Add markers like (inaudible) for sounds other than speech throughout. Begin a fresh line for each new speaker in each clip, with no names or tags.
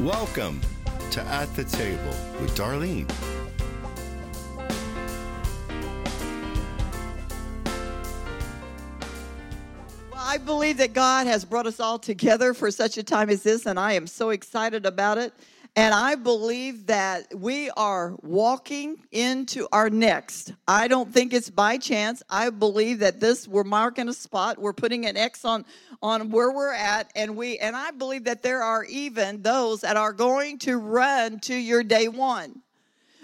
Welcome to At the Table with Darlene.
Well, I believe that God has brought us all together for such a time as this, and I am so excited about it. And I believe that we are walking into our next. I don't think it's by chance. I believe that this we're marking a spot. We're putting an X on on where we're at and we and I believe that there are even those that are going to run to your day 1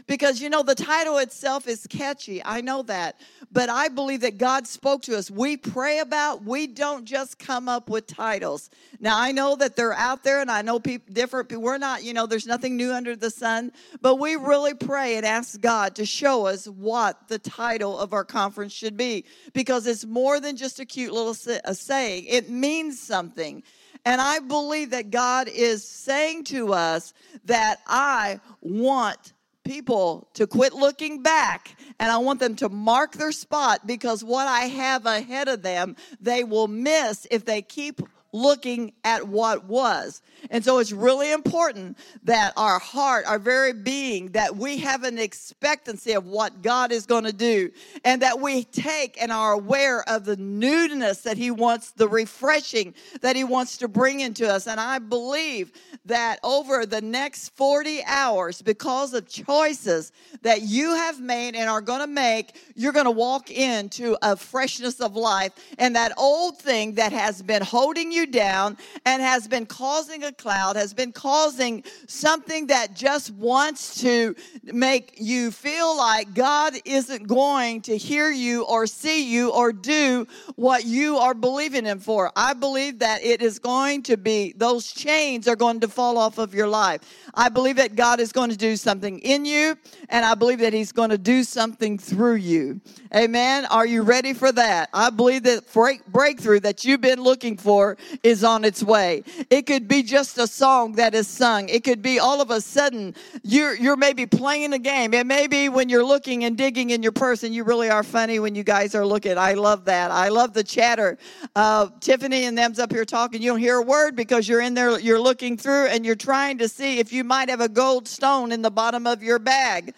because you know the title itself is catchy i know that. But i believe that god spoke to us. We pray about we don't just come up with titles. Now i know that they're out there and i know people different people we're not you know there's nothing new under the sun. But we really pray and ask god to show us what the title of our conference should be. Because it's more than just a cute little a saying. It means something. And I believe that God is saying to us that I want people to quit looking back and I want them to mark their spot because what I have ahead of them, they will miss if they keep looking at what was. And so it's really important that our heart, our very being, that we have an expectancy of what God is going to do and that we take and are aware of the newness that He wants, the refreshing that He wants to bring into us. And I believe that over the next 40 hours, because of choices that you have made and are going to make, you're going to walk into a freshness of life. And that old thing that has been holding you down and has been causing a cloud has been causing something that just wants to make you feel like God isn't going to hear you or see you or do what you are believing Him for. I believe that it is going to be, those chains are going to fall off of your life. I believe that God is going to do something in you, and I believe that He's going to do something through you. Amen. Are you ready for that? I believe that breakthrough that you've been looking for is on its way. It could be just a song that is sung. It could be all of a sudden you're you're maybe playing a game. It may be when you're looking and digging in your purse, and you really are funny when you guys are looking. I love that. I love the chatter. Uh, Tiffany and them's up here talking. You don't hear a word because you're in there. You're looking through and you're trying to see if you might have a gold stone in the bottom of your bag.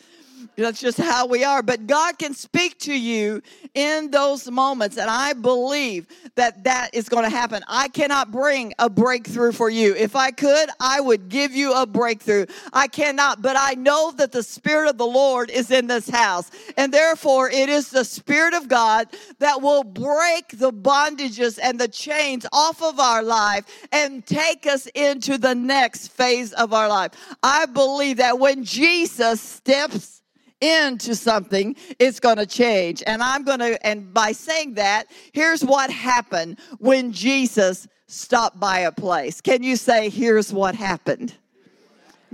That's just how we are. But God can speak to you in those moments. And I believe that that is going to happen. I cannot bring a breakthrough for you. If I could, I would give you a breakthrough. I cannot, but I know that the Spirit of the Lord is in this house. And therefore, it is the Spirit of God that will break the bondages and the chains off of our life and take us into the next phase of our life. I believe that when Jesus steps into something, it's going to change. And I'm going to, and by saying that, here's what happened when Jesus stopped by a place. Can you say, here's what happened?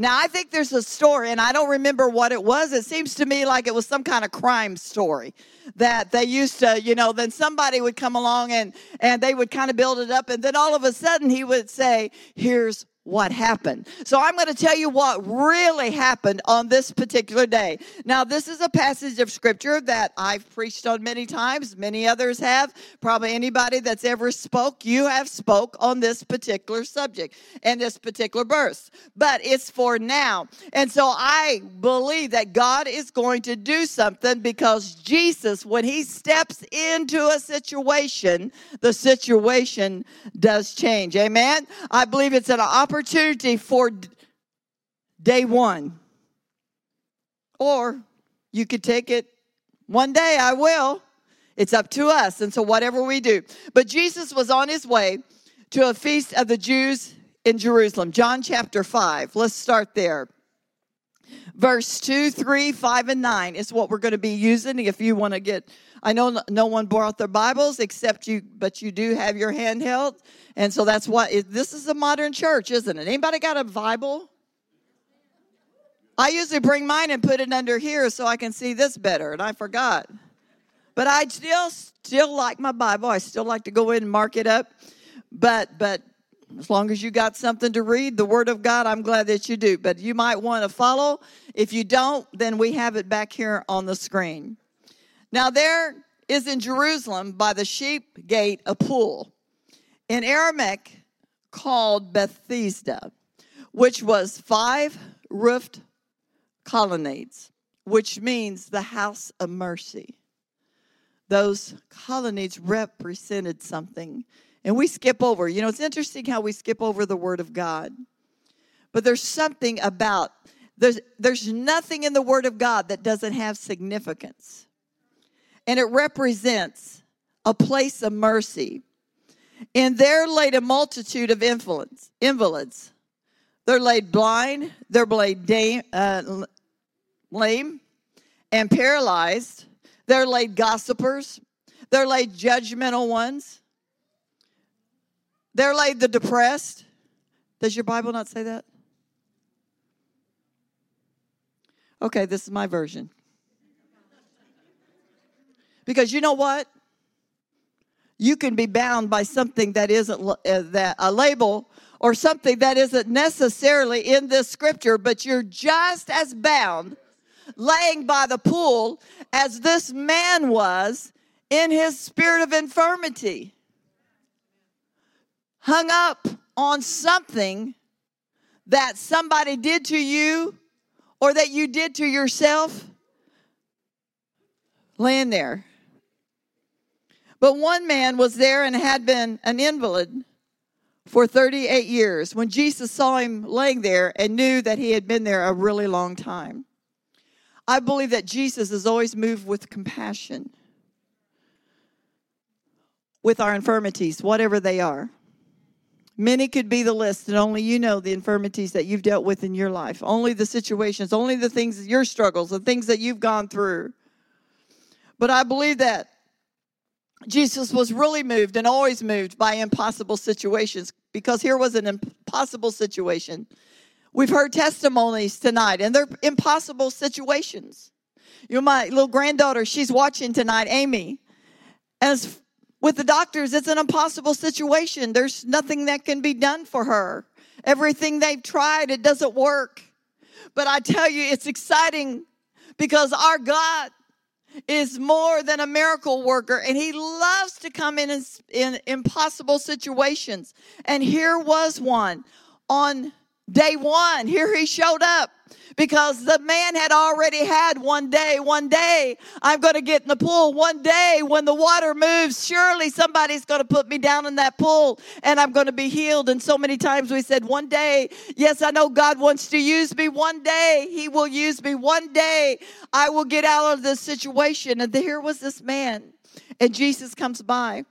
Now, I think there's a story, and I don't remember what it was. It seems to me like it was some kind of crime story that they used to, you know, then somebody would come along and, and they would kind of build it up, and then all of a sudden he would say, Here's what happened. So I'm going to tell you what really happened on this particular day. Now, this is a passage of scripture that I've preached on many times. Many others have. Probably anybody that's ever spoke, you have spoke on this particular subject and this particular verse. But it's for now. And so I believe that God is going to do something because Jesus, when he steps into a situation, the situation does change. Amen. I believe it's an opportunity opportunity for day one. Or you could take it one day, I will. It's up to us. And so, whatever we do. But Jesus was on his way to a feast of the Jews in Jerusalem. John chapter 5. Let's start there. Verse 2, 3, 5, and 9 is what we're going to be using if you want to get. I know no one brought their Bibles except you, but you do have your handheld. And so that's what this is a modern church, isn't it? Anybody got a Bible? I usually bring mine and put it under here so I can see this better, and I forgot. But I still still like my Bible. I still like to go in and mark it up. But but as long as you got something to read, the Word of God, I'm glad that you do. But you might want to follow. If you don't, then we have it back here on the screen. Now there is in Jerusalem by the sheep gate a pool in Aramaic called Bethesda, which was five roofed colonnades, which means the house of mercy. Those colonnades represented something. And we skip over. You know, it's interesting how we skip over the Word of God. But there's something about, there's, there's nothing in the Word of God that doesn't have significance. And it represents a place of mercy. And there laid a multitude of invalids. invalids. They're laid blind, they're laid uh, lame, and paralyzed. They're laid gossipers. They're laid judgmental ones. They're laid the depressed. Does your Bible not say that? Okay, this is my version. Because you know what? You can be bound by something that isn't uh, that a label or something that isn't necessarily in this scripture, but you're just as bound laying by the pool as this man was in his spirit of infirmity. Hung up on something that somebody did to you or that you did to yourself, laying there. But one man was there and had been an invalid for 38 years when Jesus saw him laying there and knew that he had been there a really long time. I believe that Jesus is always moved with compassion with our infirmities, whatever they are. Many could be the list, and only you know the infirmities that you've dealt with in your life, only the situations, only the things, your struggles, the things that you've gone through. But I believe that Jesus was really moved and always moved by impossible situations because here was an impossible situation. We've heard testimonies tonight, and they're impossible situations. You know, my little granddaughter, she's watching tonight, Amy. As with the doctors, it's an impossible situation. There's nothing that can be done for her. Everything they've tried, it doesn't work. But I tell you, it's exciting because our God is more than a miracle worker and he loves to come in, in impossible situations. And here was one on day one. Here he showed up because the man had already had one day, one day I'm going to get in the pool. One day when the water moves, surely somebody's going to put me down in that pool and I'm going to be healed. And so many times we said, one day, yes, I know God wants to use me. One day he will use me. One day I will get out of this situation. And here was this man. And Jesus comes by.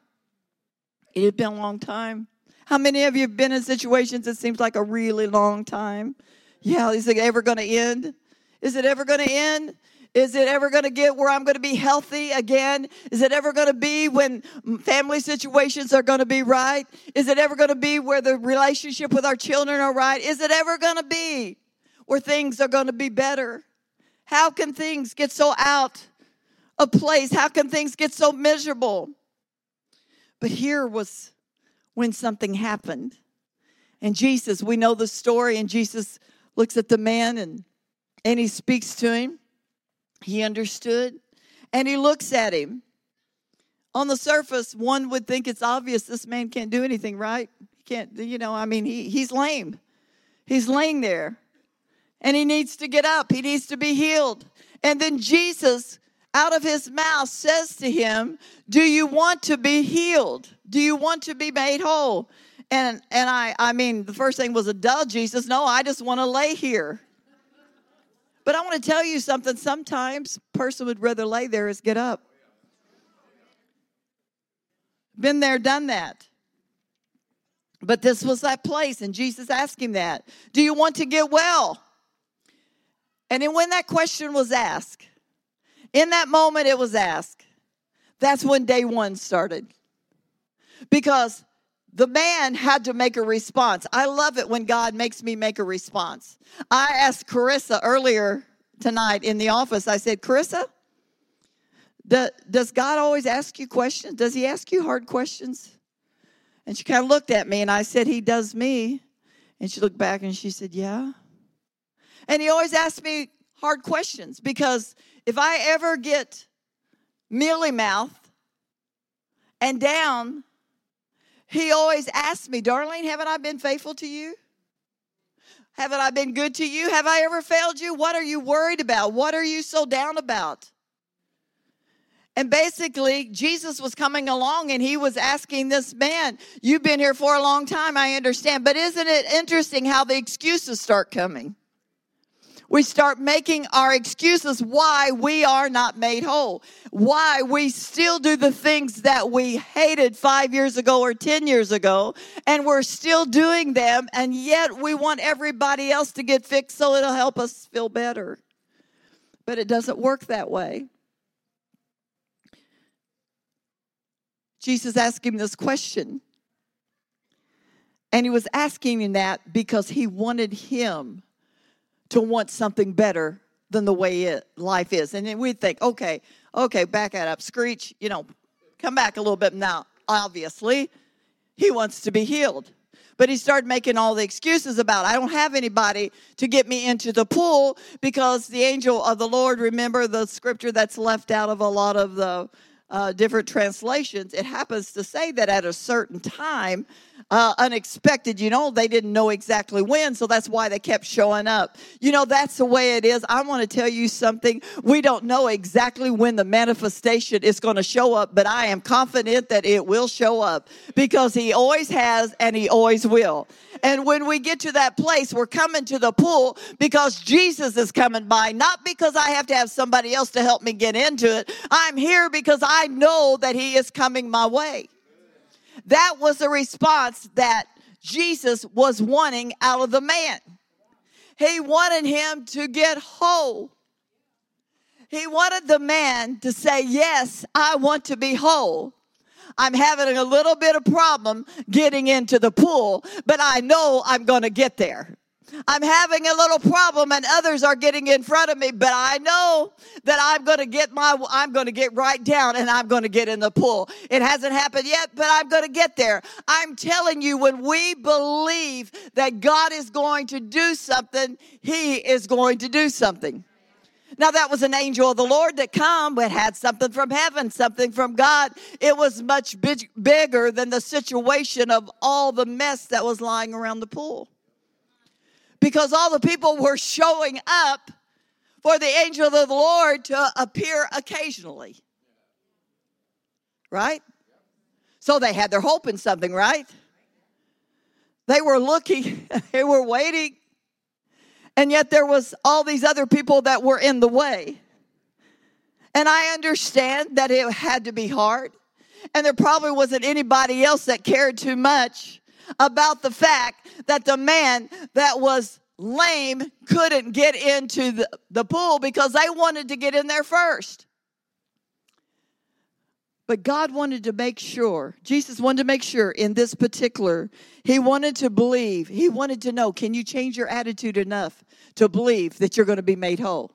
It had been a long time. How many of you have been in situations that seems like a really long time? Yeah, is it ever going to end? Is it ever going to end? Is it ever going to get where I'm going to be healthy again? Is it ever going to be when family situations are going to be right? Is it ever going to be where the relationship with our children are right? Is it ever going to be where things are going to be better? How can things get so out of place? How can things get so miserable? But here was when something happened. And Jesus, we know the story, and Jesus looks at the man and, and he speaks to him. He understood and he looks at him. On the surface, one would think it's obvious this man can't do anything, right? He can't, you know, I mean, he, he's lame. He's laying there and he needs to get up, he needs to be healed. And then Jesus, out of his mouth, says to him, Do you want to be healed? Do you want to be made whole? And and I I mean the first thing was a duh, Jesus. No, I just want to lay here. But I want to tell you something. Sometimes person would rather lay there as get up. Been there, done that. But this was that place, and Jesus asked him that. Do you want to get well? And then when that question was asked, in that moment it was asked, that's when day one started. Because the man had to make a response. I love it when God makes me make a response. I asked Carissa earlier tonight in the office, I said, Carissa, does God always ask you questions? Does he ask you hard questions? And she kind of looked at me and I said, He does me. And she looked back and she said, Yeah. And he always asks me hard questions because if I ever get mealy mouth and down, he always asks me, Darlene, haven't I been faithful to you? Haven't I been good to you? Have I ever failed you? What are you worried about? What are you so down about? And basically, Jesus was coming along and he was asking this man, You've been here for a long time, I understand. But isn't it interesting how the excuses start coming? We start making our excuses why we are not made whole, why we still do the things that we hated five years ago or 10 years ago, and we're still doing them, and yet we want everybody else to get fixed so it'll help us feel better. But it doesn't work that way. Jesus asked him this question. And he was asking him that because he wanted him to want something better than the way it, life is. And then we'd think, okay, okay, back it up. Screech, you know, come back a little bit now. Obviously, he wants to be healed. But he started making all the excuses about, I don't have anybody to get me into the pool because the angel of the Lord, remember the scripture that's left out of a lot of the uh, different translations, it happens to say that at a certain time, uh, unexpected, you know, they didn't know exactly when, so that's why they kept showing up. You know, that's the way it is. I want to tell you something. We don't know exactly when the manifestation is going to show up, but I am confident that it will show up because He always has and He always will. And when we get to that place, we're coming to the pool because Jesus is coming by, not because I have to have somebody else to help me get into it. I'm here because I know that He is coming my way. That was the response that Jesus was wanting out of the man. He wanted him to get whole. He wanted the man to say, Yes, I want to be whole. I'm having a little bit of problem getting into the pool, but I know I'm going to get there. I'm having a little problem and others are getting in front of me, but I know that I'm going to get my, I'm going to get right down and I'm going to get in the pool. It hasn't happened yet, but I'm going to get there. I'm telling you, when we believe that God is going to do something, He is going to do something. Now that was an angel of the Lord that come, but had something from heaven, something from God. It was much big, bigger than the situation of all the mess that was lying around the pool. Because all the people were showing up for the angel of the Lord to appear occasionally. Right? So they had their hope in something, right? They were looking, (laughs) they were waiting and yet there was all these other people that were in the way. And I understand that it had to be hard. And there probably wasn't anybody else that cared too much about the fact that the man that was lame couldn't get into the, the pool because they wanted to get in there first. But God wanted to make sure, Jesus wanted to make sure in this particular, he wanted to believe, he wanted to know can you change your attitude enough to believe that you're going to be made whole?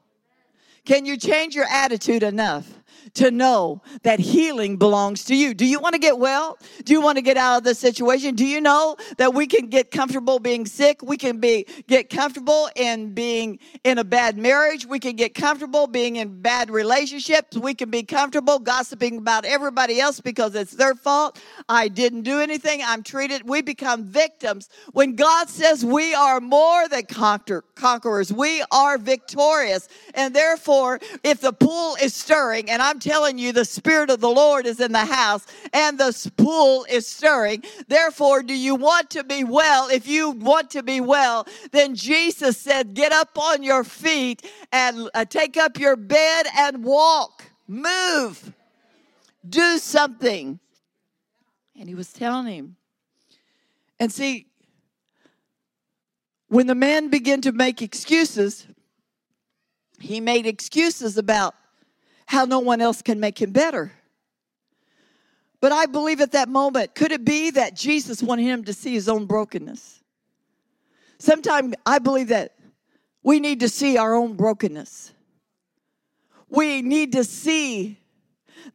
Can you change your attitude enough to know that healing belongs to you. Do you want to get well? Do you want to get out of the situation? Do you know that we can get comfortable being sick? We can be get comfortable in being in a bad marriage. We can get comfortable being in bad relationships. We can be comfortable gossiping about everybody else because it's their fault. I didn't do anything. I'm treated. We become victims when God says we are more than conquer, conquerors. We are victorious. And therefore, if the pool is stirring and I'm telling you, the Spirit of the Lord is in the house and the pool is stirring. Therefore, do you want to be well? If you want to be well, then Jesus said, Get up on your feet and uh, take up your bed and walk, move, do something. And he was telling him. And see, when the man began to make excuses, he made excuses about how no one else can make him better. But I believe at that moment, could it be that Jesus wanted him to see his own brokenness? Sometimes I believe that we need to see our own brokenness. We need to see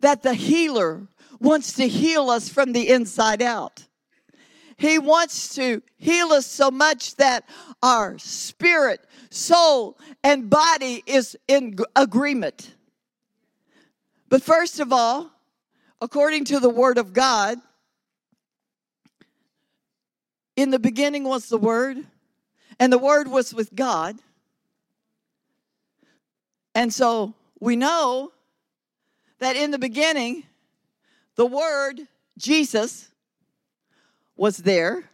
that the healer wants to heal us from the inside out. He wants to heal us so much that our spirit, soul, and body is in agreement. But first of all, according to the Word of God, in the beginning was the Word, And the Word was with God. And so we know that in the beginning, the Word, Jesus, was there.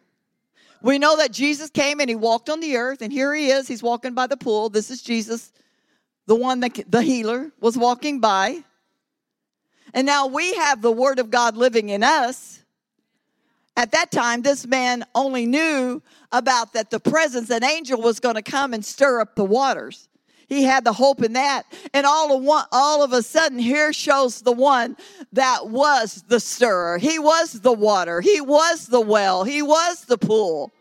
We know that Jesus came and he walked on the earth, and here he is. He's walking by the pool. This is Jesus, the one that the healer was walking by. And now we have the Word of God living in us. At that time, this man only knew about that the presence, an angel was going to come and stir up the waters. He had the hope in that. And all of one, all of a sudden, here shows the one that was the stirrer. He was the water. He was the well. He was the pool.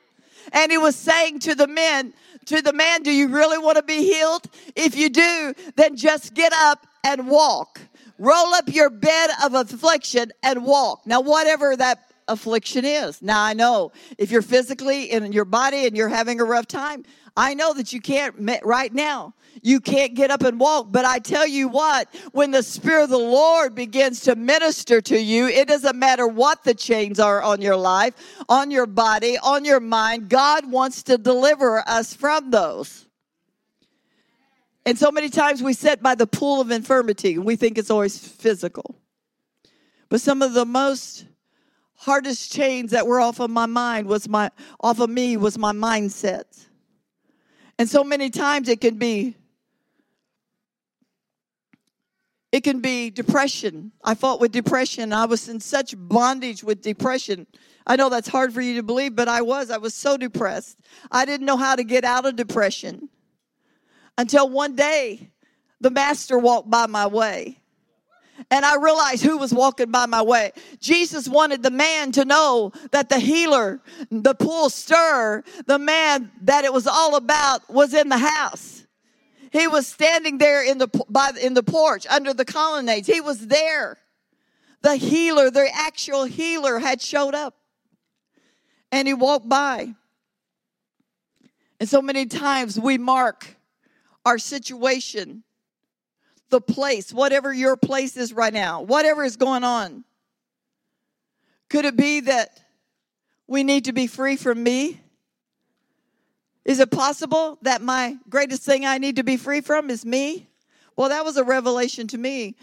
And he was saying to the men, to the man, do you really want to be healed? If you do, then just get up and walk. Roll up your bed of affliction and walk. Now, whatever that affliction is. Now, I know if you're physically in your body and you're having a rough time, I know that you can't right now. You can't get up and walk. But I tell you what, when the Spirit of the Lord begins to minister to you, it doesn't matter what the chains are on your life, on your body, on your mind. God wants to deliver us from those. And so many times we sit by the pool of infirmity and we think it's always physical. But some of the most hardest chains that were off of my mind was my off of me was my mindset. And so many times it can be it can be depression. I fought with depression. I was in such bondage with depression. I know that's hard for you to believe, but I was. I was so depressed. I didn't know how to get out of depression until one day the master walked by my way and I realized who was walking by my way. Jesus wanted the man to know that the healer, the pool stirrer, the man that it was all about was in the house. He was standing there in the by in the porch under the colonnades. He was there. The healer, the actual healer had showed up. And he walked by. And so many times we mark our situation the place, whatever your place is right now, whatever is going on. Could it be that we need to be free from me? Is it possible that my greatest thing I need to be free from is me? Well, that was a revelation to me,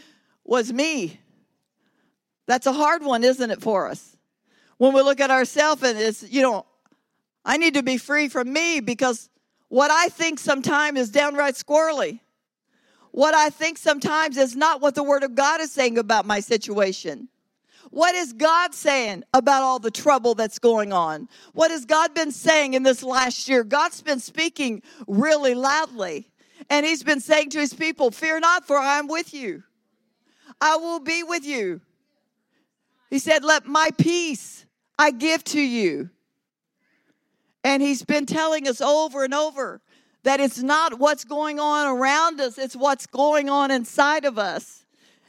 was me. That's a hard one, isn't it, for us? When we look at ourselves and it's, you know, I need to be free from me because what I think sometimes is downright squirrely what I think sometimes is not what the Word of God is saying about my situation. What is God saying about all the trouble that's going on? What has God been saying in this last year? God's been speaking really loudly. And He's been saying to His people, Fear not, for I am with you. I will be with you. He said, Let my peace I give to you. And He's been telling us over and over that it's not what's going on around us, it's what's going on inside of us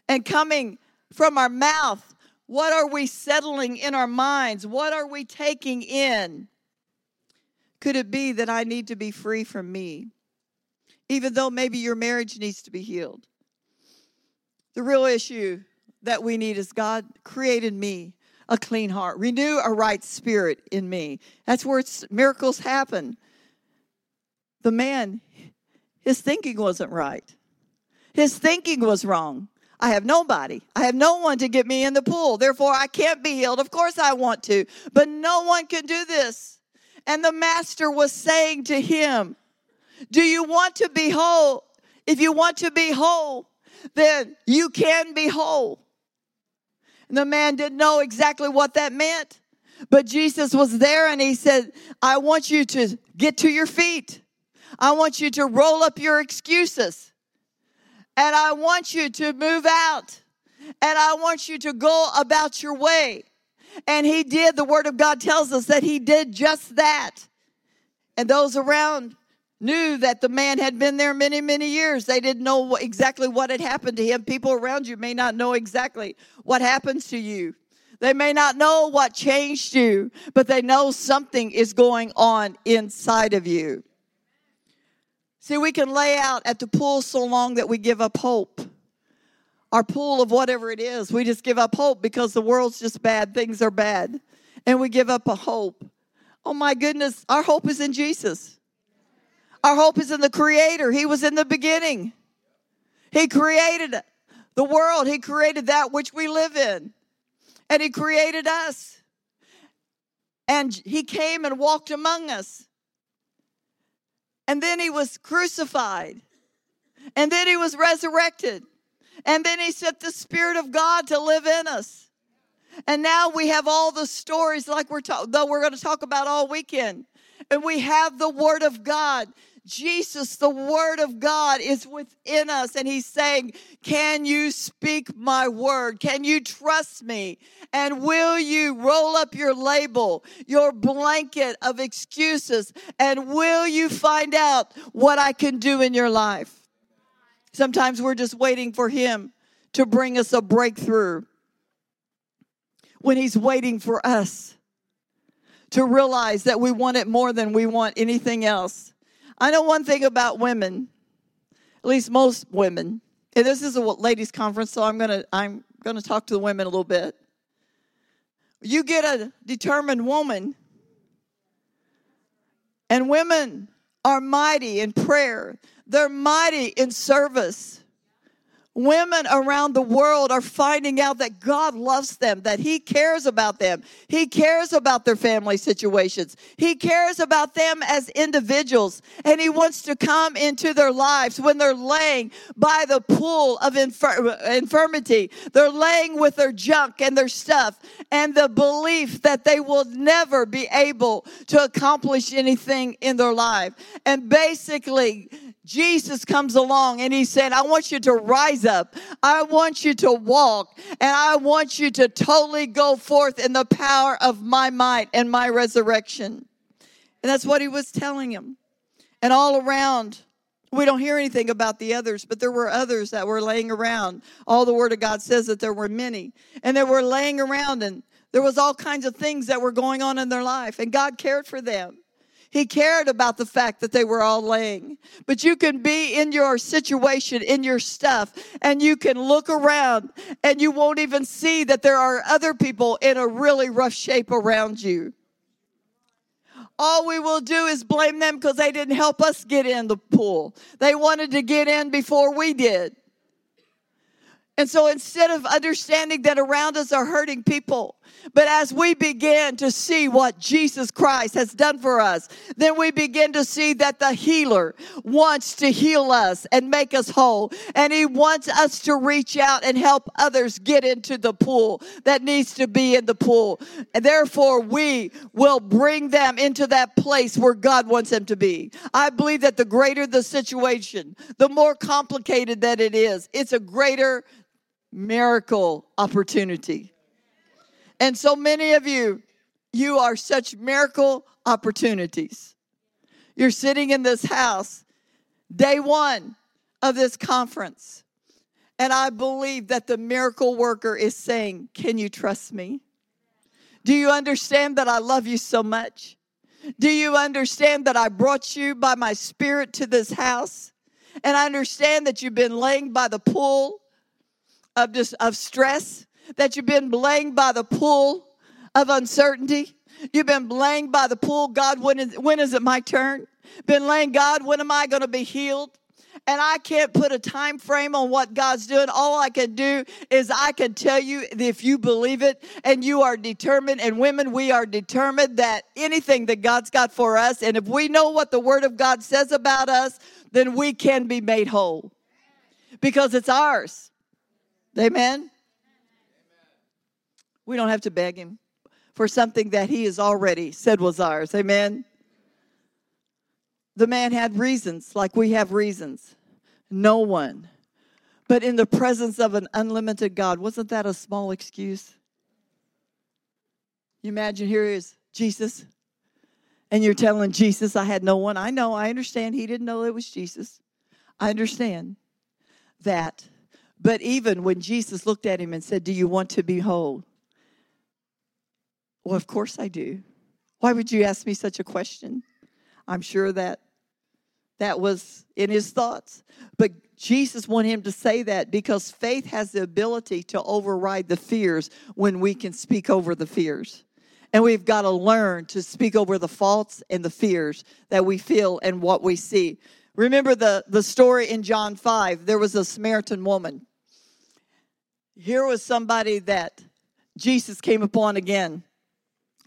and coming from our mouth. What are we settling in our minds? What are we taking in? Could it be that I need to be free from me? Even though maybe your marriage needs to be healed. The real issue that we need is God created me a clean heart, renew a right spirit in me. That's where miracles happen the man, his thinking wasn't right. His thinking was wrong. I have nobody. I have no one to get me in the pool. Therefore, I can't be healed. Of course, I want to, but no one can do this. And the master was saying to him, Do you want to be whole? If you want to be whole, then you can be whole. And the man didn't know exactly what that meant, but Jesus was there and he said, I want you to get to your feet. I want you to roll up your excuses. And I want you to move out. And I want you to go about your way. And he did. The word of God tells us that he did just that. And those around knew that the man had been there many, many years. They didn't know exactly what had happened to him. People around you may not know exactly what happens to you. They may not know what changed you, but they know something is going on inside of you. See, we can lay out at the pool so long that we give up hope. Our pool of whatever it is, we just give up hope because the world's just bad, things are bad, and we give up a hope. Oh my goodness, our hope is in Jesus. Our hope is in the Creator. He was in the beginning. He created the world, He created that which we live in, and He created us. And He came and walked among us. And then He was crucified. And then He was resurrected. And then He sent the Spirit of God to live in us. And now we have all the stories like we're ta- that we're going to talk about all weekend. And we have the Word of God. Jesus, the Word of God, is within us, and He's saying, Can you speak my word? Can you trust me? And will you roll up your label, your blanket of excuses, and will you find out what I can do in your life? Sometimes we're just waiting for Him to bring us a breakthrough when He's waiting for us to realize that we want it more than we want anything else. I know one thing about women, at least most women, and this is a ladies' conference, so I'm gonna I'm gonna talk to the women a little bit. You get a determined woman, and women are mighty in prayer. They're mighty in service. Women around the world are finding out that God loves them, that He cares about them. He cares about their family situations. He cares about them as individuals, and He wants to come into their lives when they're laying by the pool of infir- infirmity. They're laying with their junk and their stuff, and the belief that they will never be able to accomplish anything in their life. And basically, Jesus comes along and he said, I want you to rise up. I want you to walk and I want you to totally go forth in the power of my might and my resurrection. And that's what he was telling him. And all around, we don't hear anything about the others, but there were others that were laying around. All the word of God says that there were many. And they were laying around and there was all kinds of things that were going on in their life and God cared for them. He cared about the fact that they were all laying. But you can be in your situation, in your stuff, and you can look around and you won't even see that there are other people in a really rough shape around you. All we will do is blame them because they didn't help us get in the pool. They wanted to get in before we did. And so instead of understanding that around us are hurting people, but as we begin to see what Jesus Christ has done for us, then we begin to see that the healer wants to heal us and make us whole. And he wants us to reach out and help others get into the pool that needs to be in the pool. And therefore, we will bring them into that place where God wants them to be. I believe that the greater the situation, the more complicated that it is, it's a greater miracle opportunity. And so many of you, you are such miracle opportunities. You're sitting in this house, day one of this conference. And I believe that the miracle worker is saying, Can you trust me? Do you understand that I love you so much? Do you understand that I brought you by my spirit to this house? And I understand that you've been laying by the pool of just of stress that you've been blamed by the pool of uncertainty. You've been blamed by the pool. God, when is, when is it my turn? Been laying, God, when am I going to be healed? And I can't put a time frame on what God's doing. All I can do is I can tell you if you believe it and you are determined, and women, we are determined that anything that God's got for us, and if we know what the Word of God says about us, then we can be made whole because it's ours. Amen. We don't have to beg him for something that he has already said was ours. Amen. The man had reasons like we have reasons. No one. But in the presence of an unlimited God, wasn't that a small excuse? You imagine here is Jesus, and you're telling Jesus, I had no one. I know, I understand. He didn't know it was Jesus. I understand that. But even when Jesus looked at him and said, Do you want to be whole? Well, of course I do. Why would you ask me such a question? I'm sure that that was in his thoughts. But Jesus wanted him to say that because faith has the ability to override the fears when we can speak over the fears. And we've got to learn to speak over the faults and the fears that we feel and what we see. Remember the, the story in John 5. There was a Samaritan woman. Here was somebody that Jesus came upon again.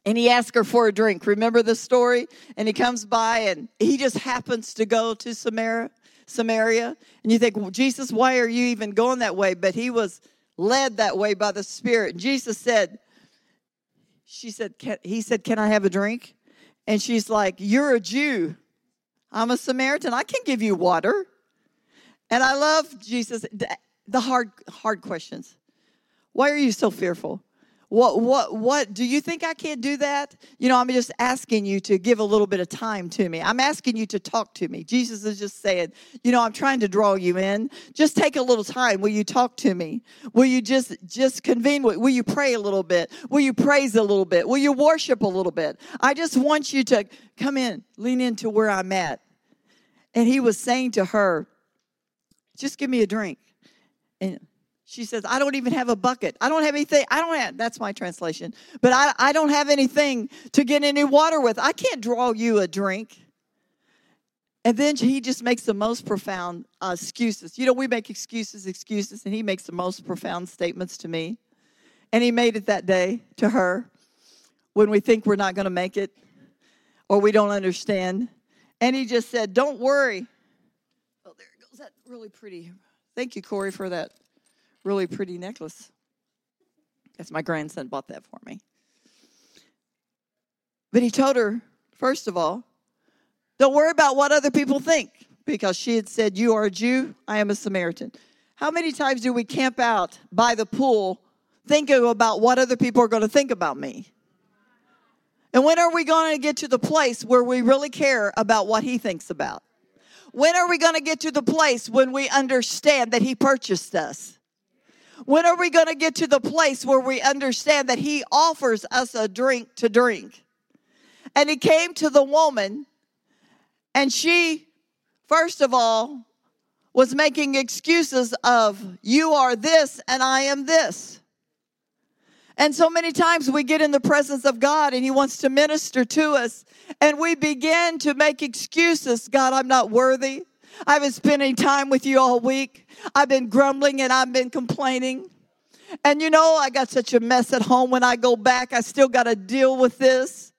And he asked her for a drink. Remember the story? And he comes by and he just happens to go to Samaria. Samaria. And you think, well, Jesus, why are you even going that way? But he was led that way by the Spirit. Jesus said, she said, he said, Can I have a drink? And she's like, You're a Jew. I'm a Samaritan. I can give you water. And I love Jesus, the hard, hard questions. Why are you so fearful? What, what, what, do you think I can't do that? You know, I'm just asking you to give a little bit of time to me. I'm asking you to talk to me. Jesus is just saying, you know, I'm trying to draw you in. Just take a little time. Will you talk to me? Will you just, just convene? Will you pray a little bit? Will you praise a little bit? Will you worship a little bit? I just want you to come in, lean into where I'm at. And he was saying to her, just give me a drink. And she says, I don't even have a bucket. I don't have anything. I don't have, that's my translation. But I, I don't have anything to get any water with. I can't draw you a drink. And then he just makes the most profound uh, excuses. You know, we make excuses, excuses, and he makes the most profound statements to me. And he made it that day to her when we think we're not going to make it or we don't understand. And he just said, Don't worry. Oh, there it goes. That really pretty. Thank you, Corey, for that really pretty necklace. That's my grandson bought that for me. But he told her, first of all, don't worry about what other people think because she had said, You are a Jew, I am a Samaritan. How many times do we camp out by the pool thinking about what other people are going to think about me? And when are we going to get to the place where we really care about what he thinks about? When are we going to get to the place when we understand that he purchased us? When are we going to get to the place where we understand that He offers us a drink to drink? And He came to the woman, and she, first of all, was making excuses of, You are this, and I am this. And so many times we get in the presence of God and He wants to minister to us, and we begin to make excuses God, I'm not worthy. I've been spending time with you all week. I've been grumbling and I've been complaining. And you know, I got such a mess at home. When I go back, I still got to deal with this.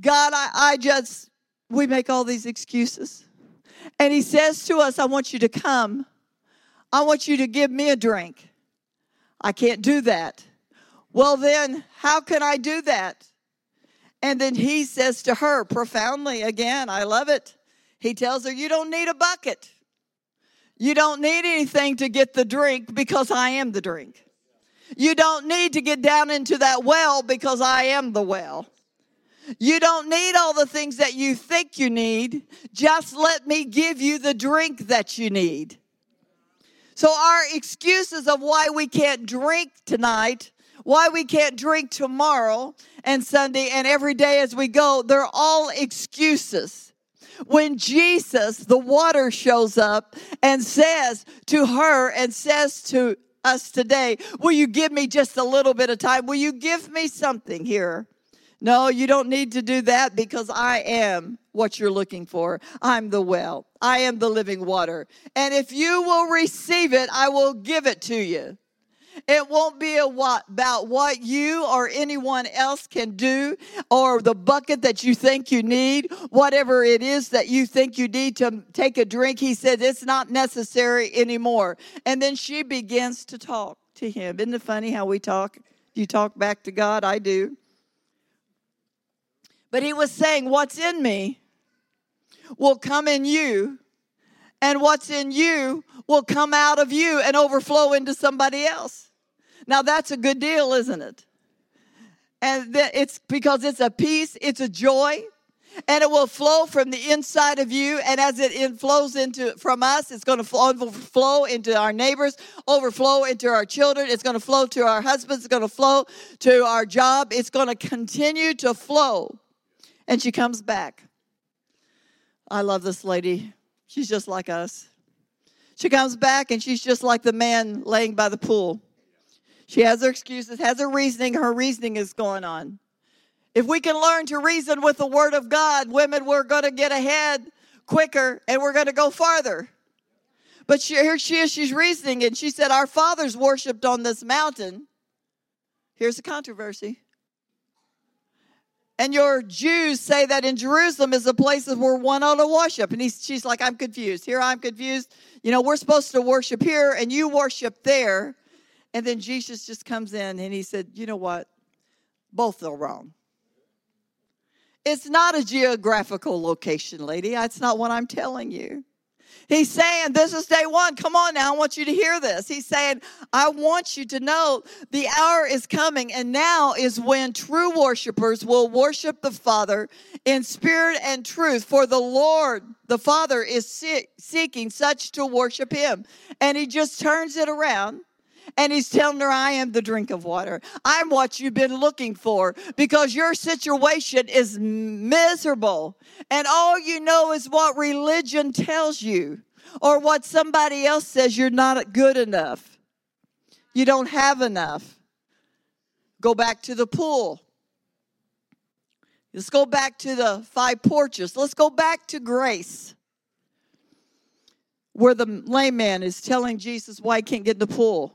God, I, I just, we make all these excuses. And He says to us, I want you to come. I want you to give me a drink. I can't do that. Well, then, how can I do that? And then He says to her profoundly, again, I love it. He tells her, You don't need a bucket. You don't need anything to get the drink because I am the drink. You don't need to get down into that well because I am the well. You don't need all the things that you think you need. Just let me give you the drink that you need. So, our excuses of why we can't drink tonight, why we can't drink tomorrow and Sunday and every day as we go, they're all excuses when Jesus, the water, shows up and says to her and says to us today, Will you give me just a little bit of time? Will you give me something here? No, you don't need to do that because I am what you're looking for. I'm the well, I am the living water. And if you will receive it, I will give it to you. It won't be what, about what you or anyone else can do or the bucket that you think you need, whatever it is that you think you need to take a drink. He said, It's not necessary anymore. And then she begins to talk to him. Isn't it funny how we talk? You talk back to God? I do. But he was saying, What's in me will come in you, and what's in you will come out of you and overflow into somebody else. Now that's a good deal, isn't it? And it's because it's a peace, it's a joy, and it will flow from the inside of you. And as it flows into from us, it's going to overflow into our neighbors, overflow into our children. It's going to flow to our husbands. It's going to flow to our job. It's going to continue to flow. And she comes back. I love this lady. She's just like us. She comes back and she's just like the man laying by the pool. She has her excuses, has her reasoning. Her reasoning is going on. If we can learn to reason with the Word of God, women, we're going to get ahead quicker and we're going to go farther. But she, here she is, she's reasoning, and she said, Our fathers worshiped on this mountain. Here's the controversy. And your Jews say that in Jerusalem is a place where one ought to worship. And he's, she's like, I'm confused. Here I'm confused. You know, we're supposed to worship here and you worship there. And then Jesus just comes in and he said, You know what? Both are wrong. It's not a geographical location, lady. That's not what I'm telling you. He's saying, This is day one. Come on now. I want you to hear this. He's saying, I want you to know the hour is coming, and now is when true worshipers will worship the Father in spirit and truth. For the Lord, the Father, is seeking such to worship Him. And He just turns it around and he's telling her, I am the drink of water. I'm what you've been looking for because your situation is miserable. And all you know is what religion tells you or what somebody else says you're not good enough. You don't have enough. Go back to the pool. Let's go back to the five porches. Let's go back to grace where the layman is telling Jesus why he can't get in the pool.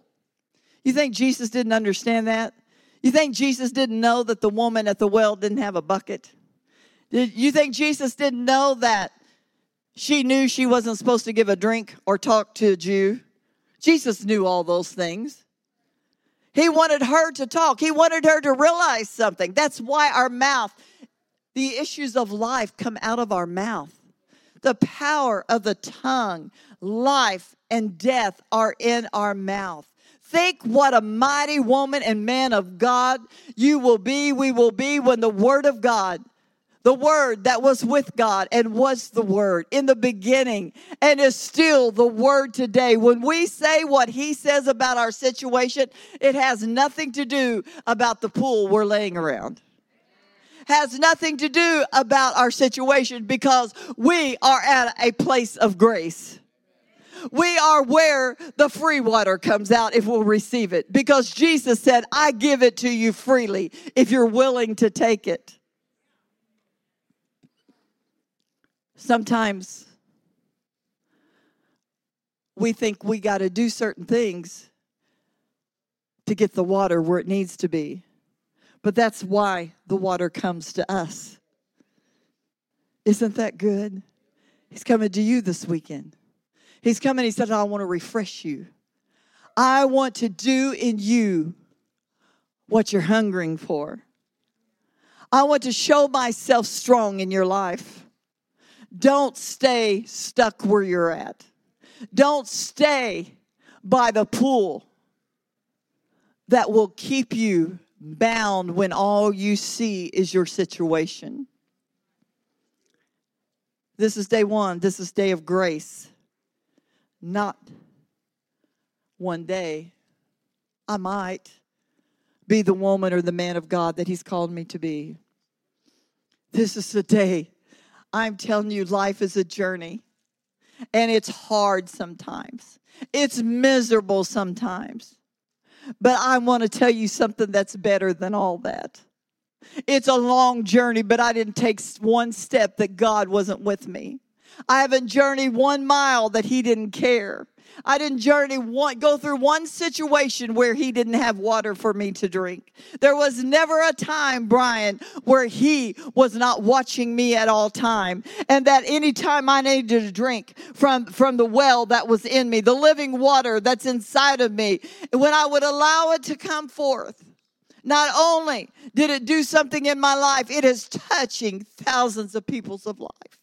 You think Jesus didn't understand that? You think Jesus didn't know that the woman at the well didn't have a bucket? Did you think Jesus didn't know that she knew she wasn't supposed to give a drink or talk to a Jew? Jesus knew all those things. He wanted her to talk. He wanted her to realize something. That's why our mouth, the issues of life come out of our mouth. The power of the tongue, life and death are in our mouth. Think what a mighty woman and man of God you will be, we will be when the Word of God, the Word that was with God and was the Word in the beginning and is still the Word today. When we say what He says about our situation, it has nothing to do about the pool we're laying around has nothing to do about our situation because we are at a place of grace. We are where the free water comes out if we'll receive it. Because Jesus said, I give it to you freely if you're willing to take it. Sometimes we think we got to do certain things to get the water where it needs to be. But that's why the water comes to us. Isn't that good? He's coming to you this weekend. He's coming, he said, I want to refresh you. I want to do in you what you're hungering for. I want to show myself strong in your life. Don't stay stuck where you're at. Don't stay by the pool that will keep you bound when all you see is your situation. This is day one. This is day of grace not one day I might be the woman or the man of God that He's called me to be. This is the day. I'm telling you, life is a journey and it's hard sometimes, it's miserable sometimes. But I want to tell you something that's better than all that. It's a long journey, but I didn't take one step that God wasn't with me. I haven't journeyed one mile that he didn't care. I didn't journey one, go through one situation where he didn't have water for me to drink. There was never a time, Brian, where he was not watching me at all time. And that any time I needed to drink from, from the well that was in me, the living water that's inside of me, when I would allow it to come forth, not only did it do something in my life, it is touching thousands of people's of life.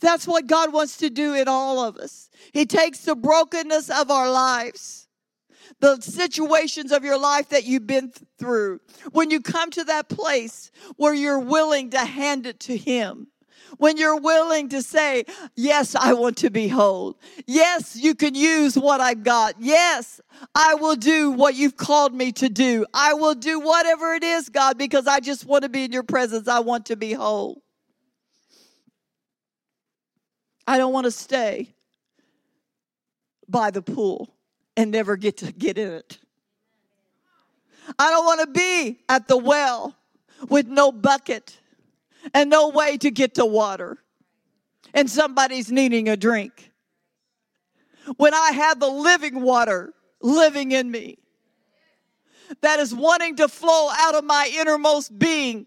That's what God wants to do in all of us. He takes the brokenness of our lives, the situations of your life that you've been through. When you come to that place where you're willing to hand it to Him, when you're willing to say, Yes, I want to be whole. Yes, you can use what I've got. Yes, I will do what you've called me to do. I will do whatever it is, God, because I just want to be in your presence. I want to be whole. I don't want to stay by the pool and never get to get in it. I don't want to be at the well with no bucket and no way to get to water, and somebody's needing a drink. When I have the living water living in me that is wanting to flow out of my innermost being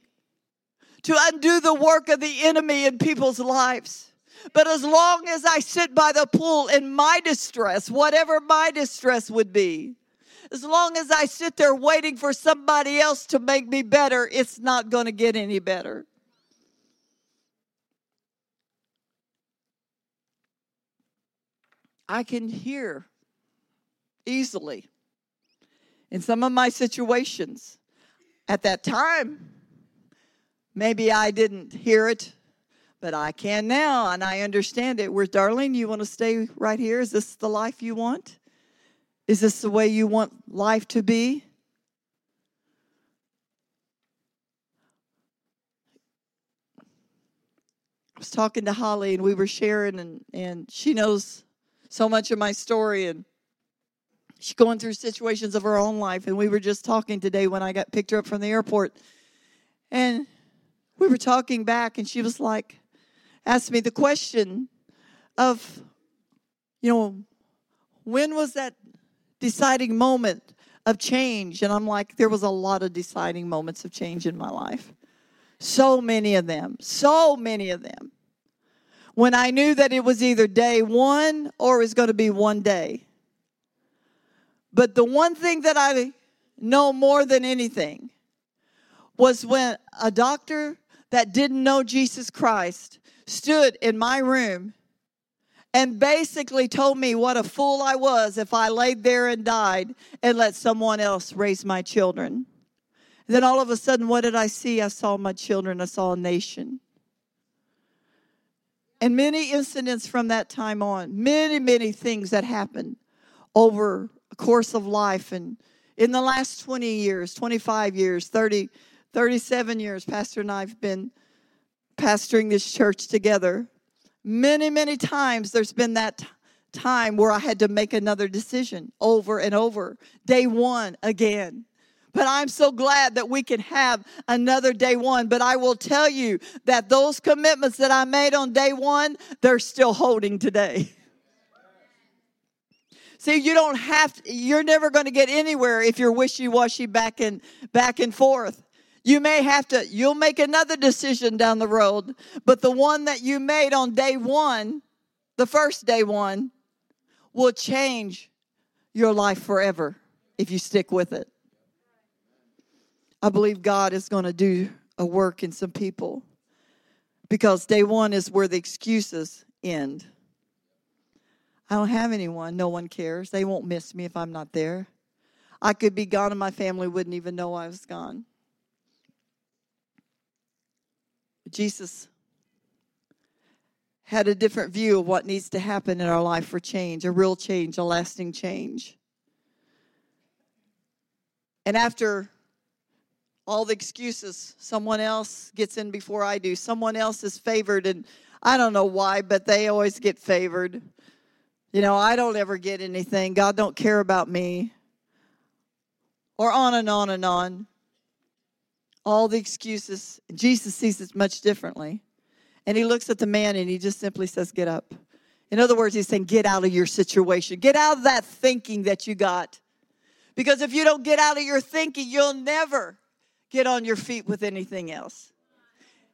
to undo the work of the enemy in people's lives. But as long as I sit by the pool in my distress, whatever my distress would be, as long as I sit there waiting for somebody else to make me better, it's not going to get any better. I can hear easily in some of my situations at that time. Maybe I didn't hear it, but I can now and I understand it. Where, darling, you want to stay right here? Is this the life you want? Is this the way you want life to be? I was talking to Holly and we were sharing, and, and she knows so much of my story. And she's going through situations of her own life. And we were just talking today when I got picked her up from the airport. And we were talking back, and she was like, asked me the question of, you know, when was that deciding moment of change. And I'm like, there was a lot of deciding moments of change in my life. So many of them, so many of them. When I knew that it was either day one or it was going to be one day. But the one thing that I know more than anything was when a doctor that didn't know Jesus Christ stood in my room and basically told me what a fool I was if I laid there and died and let someone else raise my children. Then all of a sudden, what did I see? I saw my children, I saw a nation. And many incidents from that time on, many, many things that happened over a course of life. And in the last 20 years, 25 years, 30, 37 years, Pastor and I have been pastoring this church together. Many, many times there's been that time where I had to make another decision over and over. Day one again. But I'm so glad that we can have another day one. But I will tell you that those commitments that I made on day one, they're still holding today. See, you don't have to, you're never going to get anywhere if you're wishy-washy back and back and forth. You may have to, you'll make another decision down the road, but the one that you made on day one, the first day one, will change your life forever if you stick with it. I believe God is going to do a work in some people because day one is where the excuses end. I don't have anyone. No one cares. They won't miss me if I'm not there. I could be gone and my family wouldn't even know I was gone. Jesus had a different view of what needs to happen in our life for change, a real change, a lasting change. And after all the excuses, someone else gets in before I do. Someone else is favored, and I don't know why, but they always get favored. You know, I don't ever get anything. God don't care about me. Or on and on and on all the excuses. Jesus sees it much differently. And he looks at the man and he just simply says, Get up. In other words, he's saying, Get out of your situation. Get out of that thinking that you got. Because if you don't get out of your thinking, you'll never get on your feet with anything else.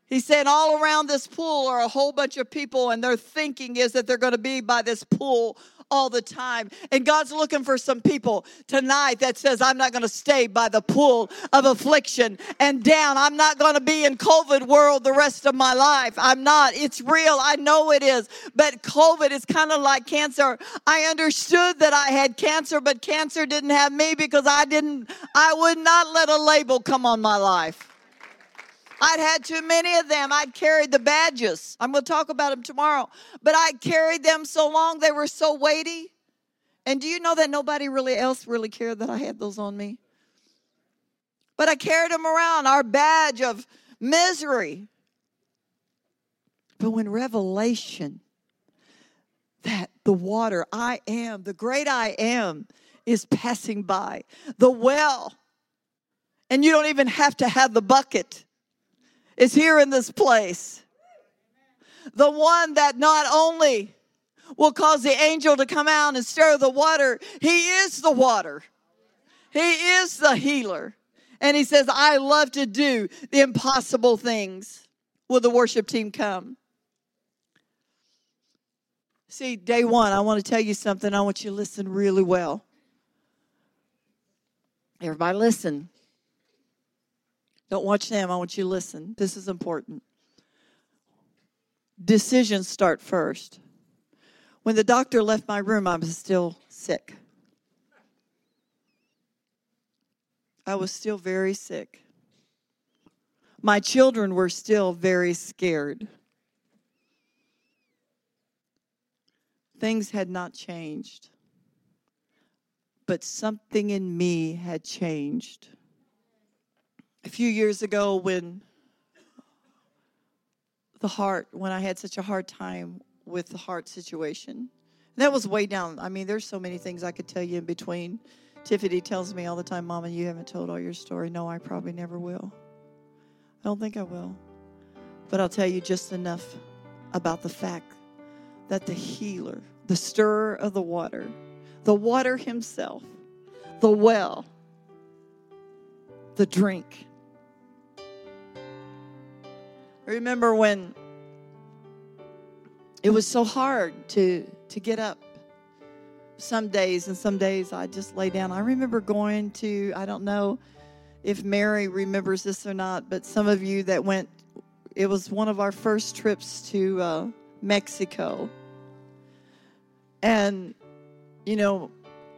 He said, All around this pool are a whole bunch of people, and their thinking is that they're going to be by this pool all the time. And God's looking for some people tonight that says, I'm not going to stay by the pool of affliction and down. I'm not going to be in COVID world the rest of my life. I'm not. It's real. I know it is. But COVID is kind of like cancer. I understood that I had cancer, but cancer didn't have me because I didn't, I would not let a label come on my life. I'd had too many of them. I'd carried the badges. I'm going to talk about them tomorrow. But I carried them so long, they were so weighty. And do you know that nobody really else really cared that I had those on me? But I carried them around, our badge of misery. But when revelation that the water, I am, the great I am, is passing by, the well, and you don't even have to have the bucket is here in this place. The one that not only will cause the angel to come out and stir the water, he is the water. He is the healer. And he says, I love to do the impossible things. Will the worship team come? See, day one, I want to tell you something. I want you to listen really well. Everybody, listen. Don't watch them. I want you to listen. This is important. Decisions start first. When the doctor left my room, I was still sick. I was still very sick. My children were still very scared. Things had not changed, but something in me had changed. A few years ago, when the heart, when I had such a hard time with the heart situation, that was way down. I mean, there's so many things I could tell you in between. Tiffany tells me all the time, Mama, you haven't told all your story. No, I probably never will. I don't think I will. But I'll tell you just enough about the fact that the healer, the stirrer of the water, the water himself, the well, the drink. I remember when it was so hard to to get up some days and some days I just lay down. I remember going to I don't know if Mary remembers this or not, but some of you that went it was one of our first trips to uh, Mexico and, you know,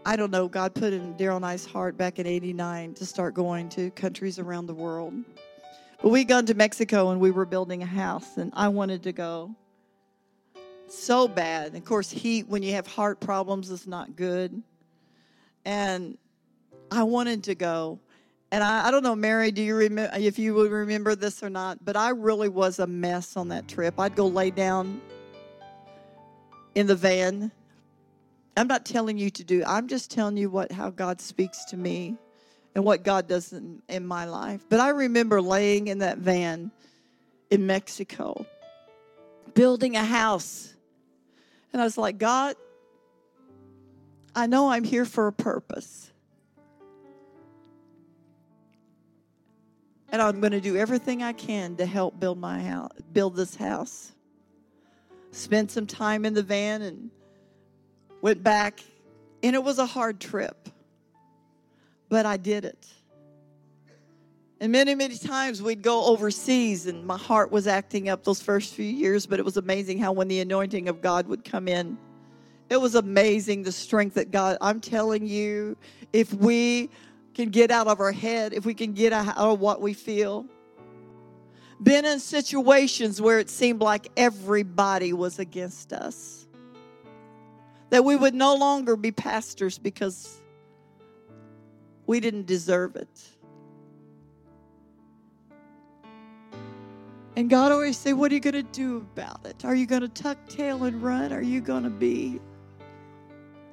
I don't know, God put in Daryl and I's heart back in 89 to start going to countries around the world. We gone to Mexico and we were building a house, and I wanted to go so bad. And of course, heat, when you have heart problems, is not good. And I wanted to go. And I, I don't know, Mary, do you remember if you would remember this or not? But I really was a mess on that trip. I'd go lay down in the van I'm not telling you to do. I'm just telling you what how God speaks to me and what God does in, in my life. But I remember laying in that van in Mexico, building a house. And I was like, God, I know I'm here for a purpose. And I'm going to do everything I can to help build my house, build this house. Spent some time in the van and went back, and it was a hard trip, but I did it. And many, many times we'd go overseas, and my heart was acting up those first few years, but it was amazing how when the anointing of God would come in, it was amazing the strength that God, I'm telling you, if we can get out of our head, if we can get out of what we feel, been in situations where it seemed like everybody was against us that we would no longer be pastors because we didn't deserve it. And God always say, What are you going to do about it? Are you going to tuck tail and run? Are you going to be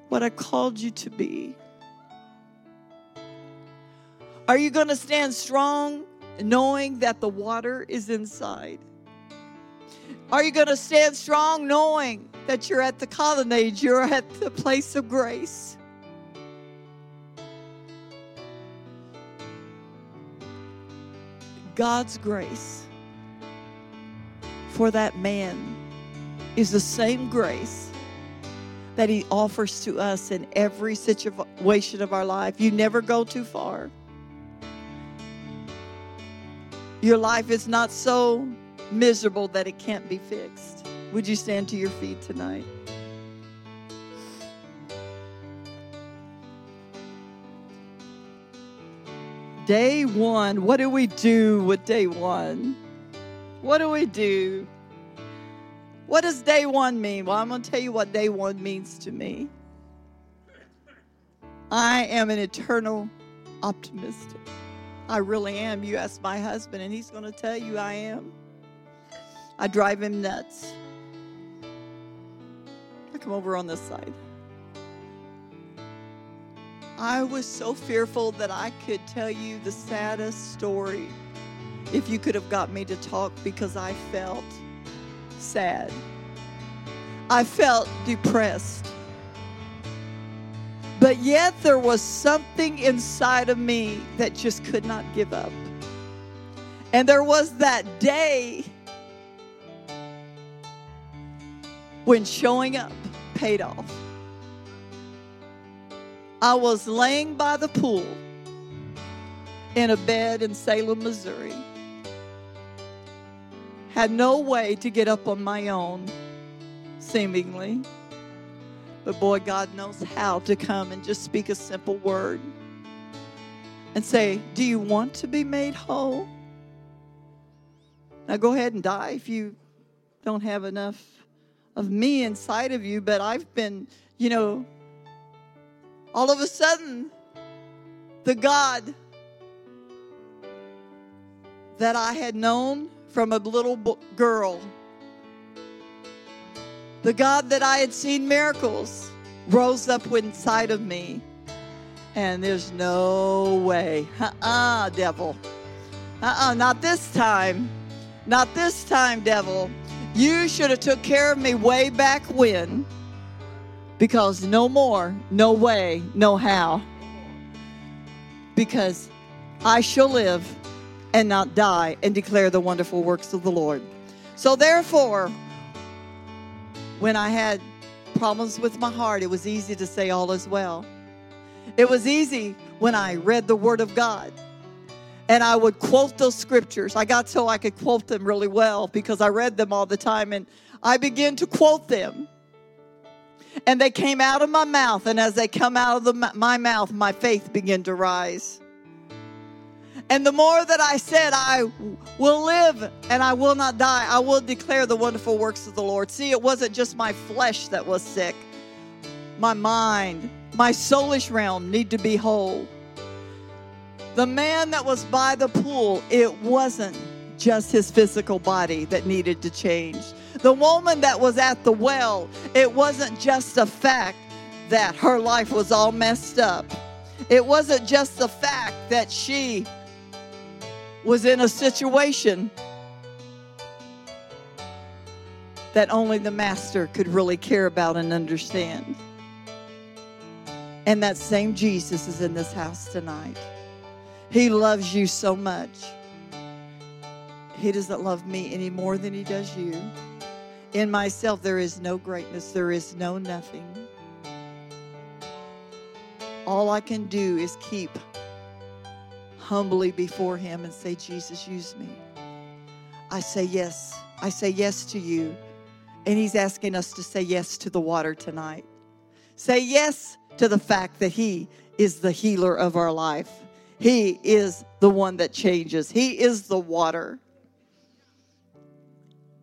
what I called you to be? Are you going to stand strong knowing that the water is inside? Are you going to stand strong knowing that you're at the colonnade, you're at the place of grace? God's grace for that man is the same grace that he offers to us in every situation of our life. You never go too far. Your life is not so miserable that it can't be fixed. Would you stand to your feet tonight? Day one. What do we do with day one? What do we do? What does day one mean? Well, I'm going to tell you what day one means to me. I am an eternal optimist. I really am. You ask my husband, and he's going to tell you I am. I drive him nuts. I come over on this side. I was so fearful that I could tell you the saddest story if you could have got me to talk because I felt sad. I felt depressed. But yet there was something inside of me that just could not give up. And there was that day when showing up paid off. I was laying by the pool in a bed in Salem, Missouri. Had no way to get up on my own, seemingly. But boy, God knows how to come and just speak a simple word and say, Do you want to be made whole? Now go ahead and die if you don't have enough of me inside of you. But I've been, you know, all of a sudden, the God that I had known from a little girl, the God that I had seen miracles, rose up inside of me. And there's no way. Uh uh-uh, uh devil. Uh uh-uh, uh, not this time. Not this time, devil. You should have took care of me way back when because no more, no way, no how. Because I shall live and not die and declare the wonderful works of the Lord. So, therefore, when I had problems with my heart, it was easy to say, All is well. It was easy when I read the Word of God and I would quote those scriptures. I got so I could quote them really well because I read them all the time and I began to quote them and they came out of my mouth. And as they come out of the, my mouth, my faith began to rise. And the more that I said, I will live and I will not die, I will declare the wonderful works of the Lord. See, it wasn't just my flesh that was sick, my mind, my soulish realm need to be whole. The man that was by the pool, it wasn't just his physical body that needed to change. The woman that was at the well, it wasn't just a fact that her life was all messed up. It wasn't just the fact that she was in a situation that only the master could really care about and understand. And that same Jesus is in this house tonight. He loves you so much. He doesn't love me any more than he does you. In myself, there is no greatness, there is no nothing. All I can do is keep humbly before him and say, Jesus, use me. I say yes. I say yes to you. And he's asking us to say yes to the water tonight. Say yes to the fact that he is the healer of our life. He is the one that changes. He is the water.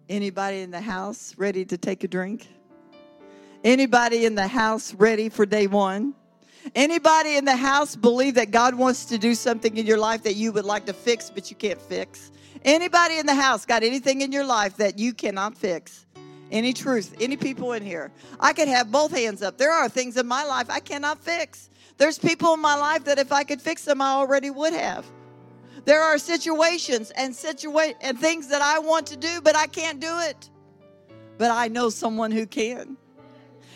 Anybody in the house ready to take a drink? Anybody in the house ready for day one? Anybody in the house believe that God wants to do something in your life that you would like to fix but you can't fix? Anybody in the house got anything in your life that you cannot fix? Any truth? Any people in here? I could have both hands up. There are things in my life I cannot fix. There's people in my life that if I could fix them, I already would have. There are situations and situa- and things that I want to do, but I can't do it. But I know someone who can.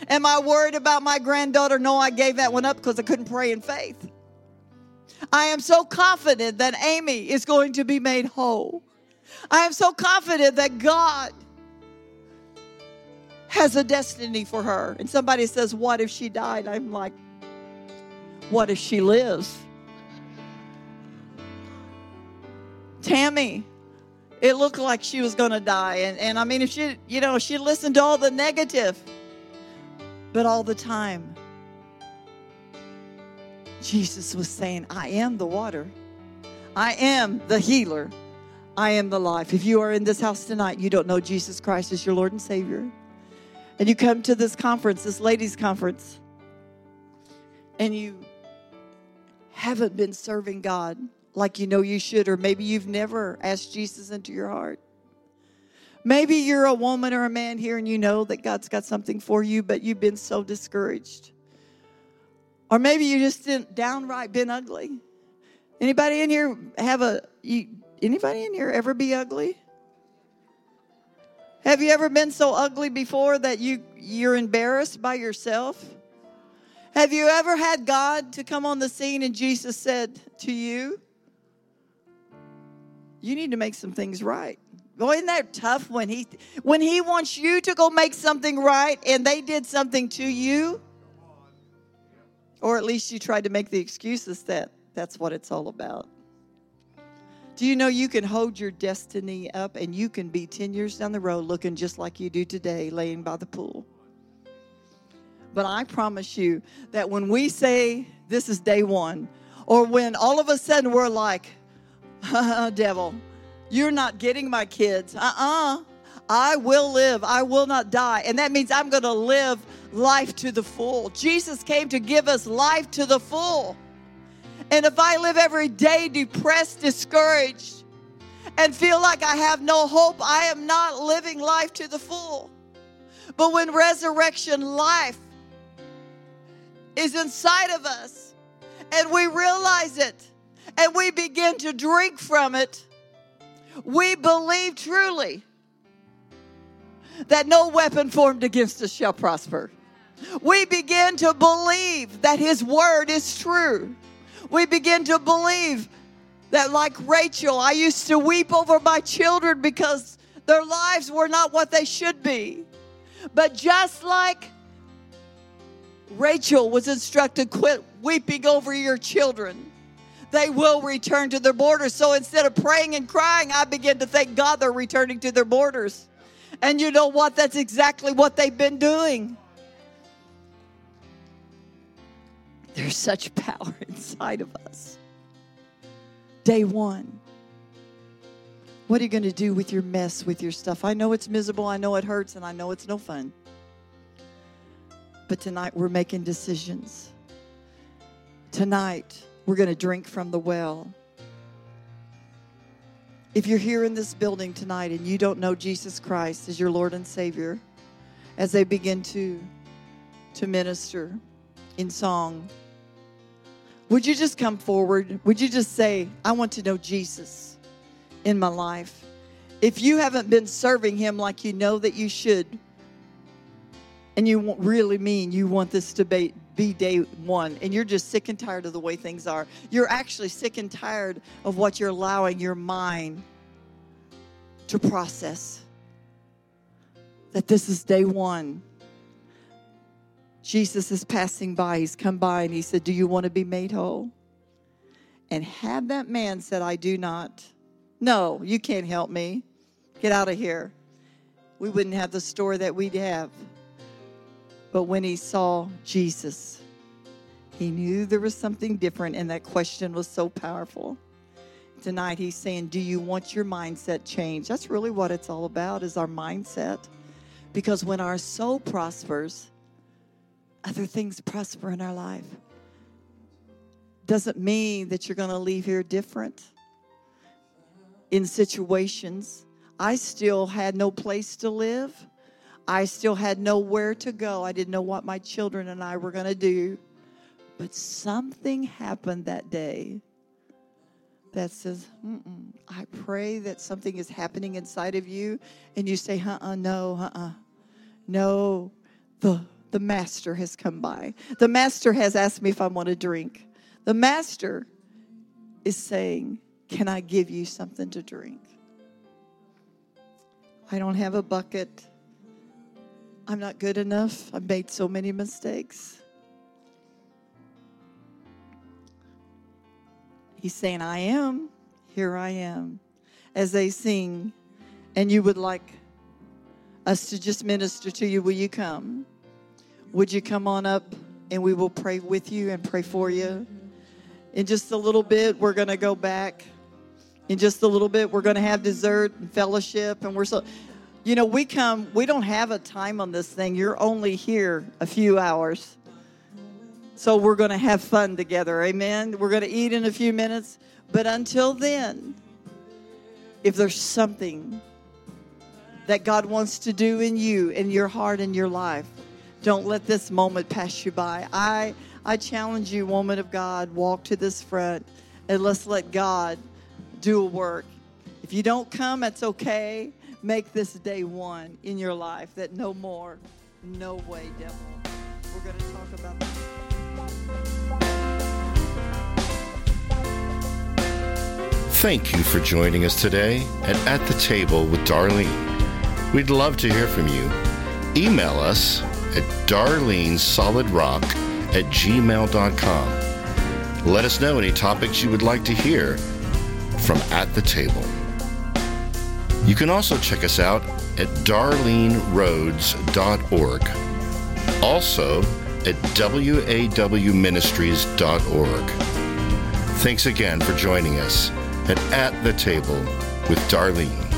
Am I worried about my granddaughter? No, I gave that one up because I couldn't pray in faith. I am so confident that Amy is going to be made whole. I am so confident that God has a destiny for her. And somebody says, What if she died? I'm like, What if she lives? Tammy, it looked like she was going to die. And, and I mean, if she, you know, she listened to all the negative, but all the time, Jesus was saying, I am the water, I am the healer, I am the life. If you are in this house tonight, you don't know Jesus Christ as your Lord and Savior, and you come to this conference, this ladies' conference, and you haven't been serving God like you know you should, or maybe you've never asked Jesus into your heart. Maybe you're a woman or a man here and you know that God's got something for you, but you've been so discouraged. Or maybe you just didn't downright been ugly. Anybody in here have a you anybody in here ever be ugly? Have you ever been so ugly before that you you're embarrassed by yourself? Have you ever had God to come on the scene and Jesus said to you, you need to make some things right. Boy, isn't that tough when he when he wants you to go make something right and they did something to you? Or at least you tried to make the excuses that that's what it's all about. Do you know you can hold your destiny up and you can be 10 years down the road looking just like you do today, laying by the pool? But I promise you that when we say this is day one, or when all of a sudden we're like, (laughs) devil, you're not getting my kids. Uh uh-uh. uh I will live. I will not die. And that means I'm going to live life to the full. Jesus came to give us life to the full. And if I live every day depressed, discouraged, and feel like I have no hope, I am not living life to the full. But when resurrection life is inside of us and we realize it and we begin to drink from it, we believe truly that no weapon formed against us shall prosper. We begin to believe that His word is true we begin to believe that, like Rachel, I used to weep over my children because their lives were not what they should be. But just like Rachel was instructed, quit weeping over your children. They will return to their borders. So instead of praying and crying, I begin to thank God they're returning to their borders. And you know what? That's exactly what they've been doing. There's such power (laughs) inside of us. Day one. What are you going to do with your mess, with your stuff? I know it's miserable, I know it hurts, and I know it's no fun. But tonight we're making decisions. Tonight we're going to drink from the well. If you're here in this building tonight and you don't know Jesus Christ as your Lord and Savior, as they begin to, to minister in song, would you just come forward? Would you just say, I want to know Jesus in my life? If you haven't been serving him like you know that you should, and you really mean you want this debate be day one, and you're just sick and tired of the way things are, you're actually sick and tired of what you're allowing your mind to process. That this is day one Jesus is passing by. He's come by and he said, Do you want to be made whole? And had that man said, I do not, no, you can't help me. Get out of here. We wouldn't have the story that we'd have. But when he saw Jesus, he knew there was something different, and that question was so powerful. Tonight, he's saying, Do you want your mindset changed? That's really what it's all about, is our mindset. Because when our soul prospers, other things prosper in our life. Doesn't mean that you're going to leave here different in situations. I still had no place to live. I still had nowhere to go. I didn't know what my children and I were going to do. But something happened that day that says, I pray that something is happening inside of you, and you say, uh uh, no, uh uh, no, the the master has come by. The master has asked me if I want a drink. The master is saying, Can I give you something to drink? I don't have a bucket. I'm not good enough. I've made so many mistakes. He's saying, I am. Here I am. As they sing, and you would like us to just minister to you, will you come? Would you come on up and we will pray with you and pray for you? In just a little bit, we're going to go back. In just a little bit, we're going to have dessert and fellowship. And we're so, you know, we come, we don't have a time on this thing. You're only here a few hours. So we're going to have fun together. Amen. We're going to eat in a few minutes. But until then, if there's something that God wants to do in you, in your heart, in your life, don't let this moment pass you by. I, I challenge you, woman of God, walk to this front and let's let God do a work If you don't come, that's okay. Make this day one in your life that no more, no way, devil. We're going to talk about that.
Thank you for joining us today at At the Table with Darlene. We'd love to hear from you. Email us at darlenesolidrock at gmail.com. Let us know any topics you would like to hear from At the Table. You can also check us out at darleneroads.org. Also at wawministries.org. Thanks again for joining us at At the Table with Darlene.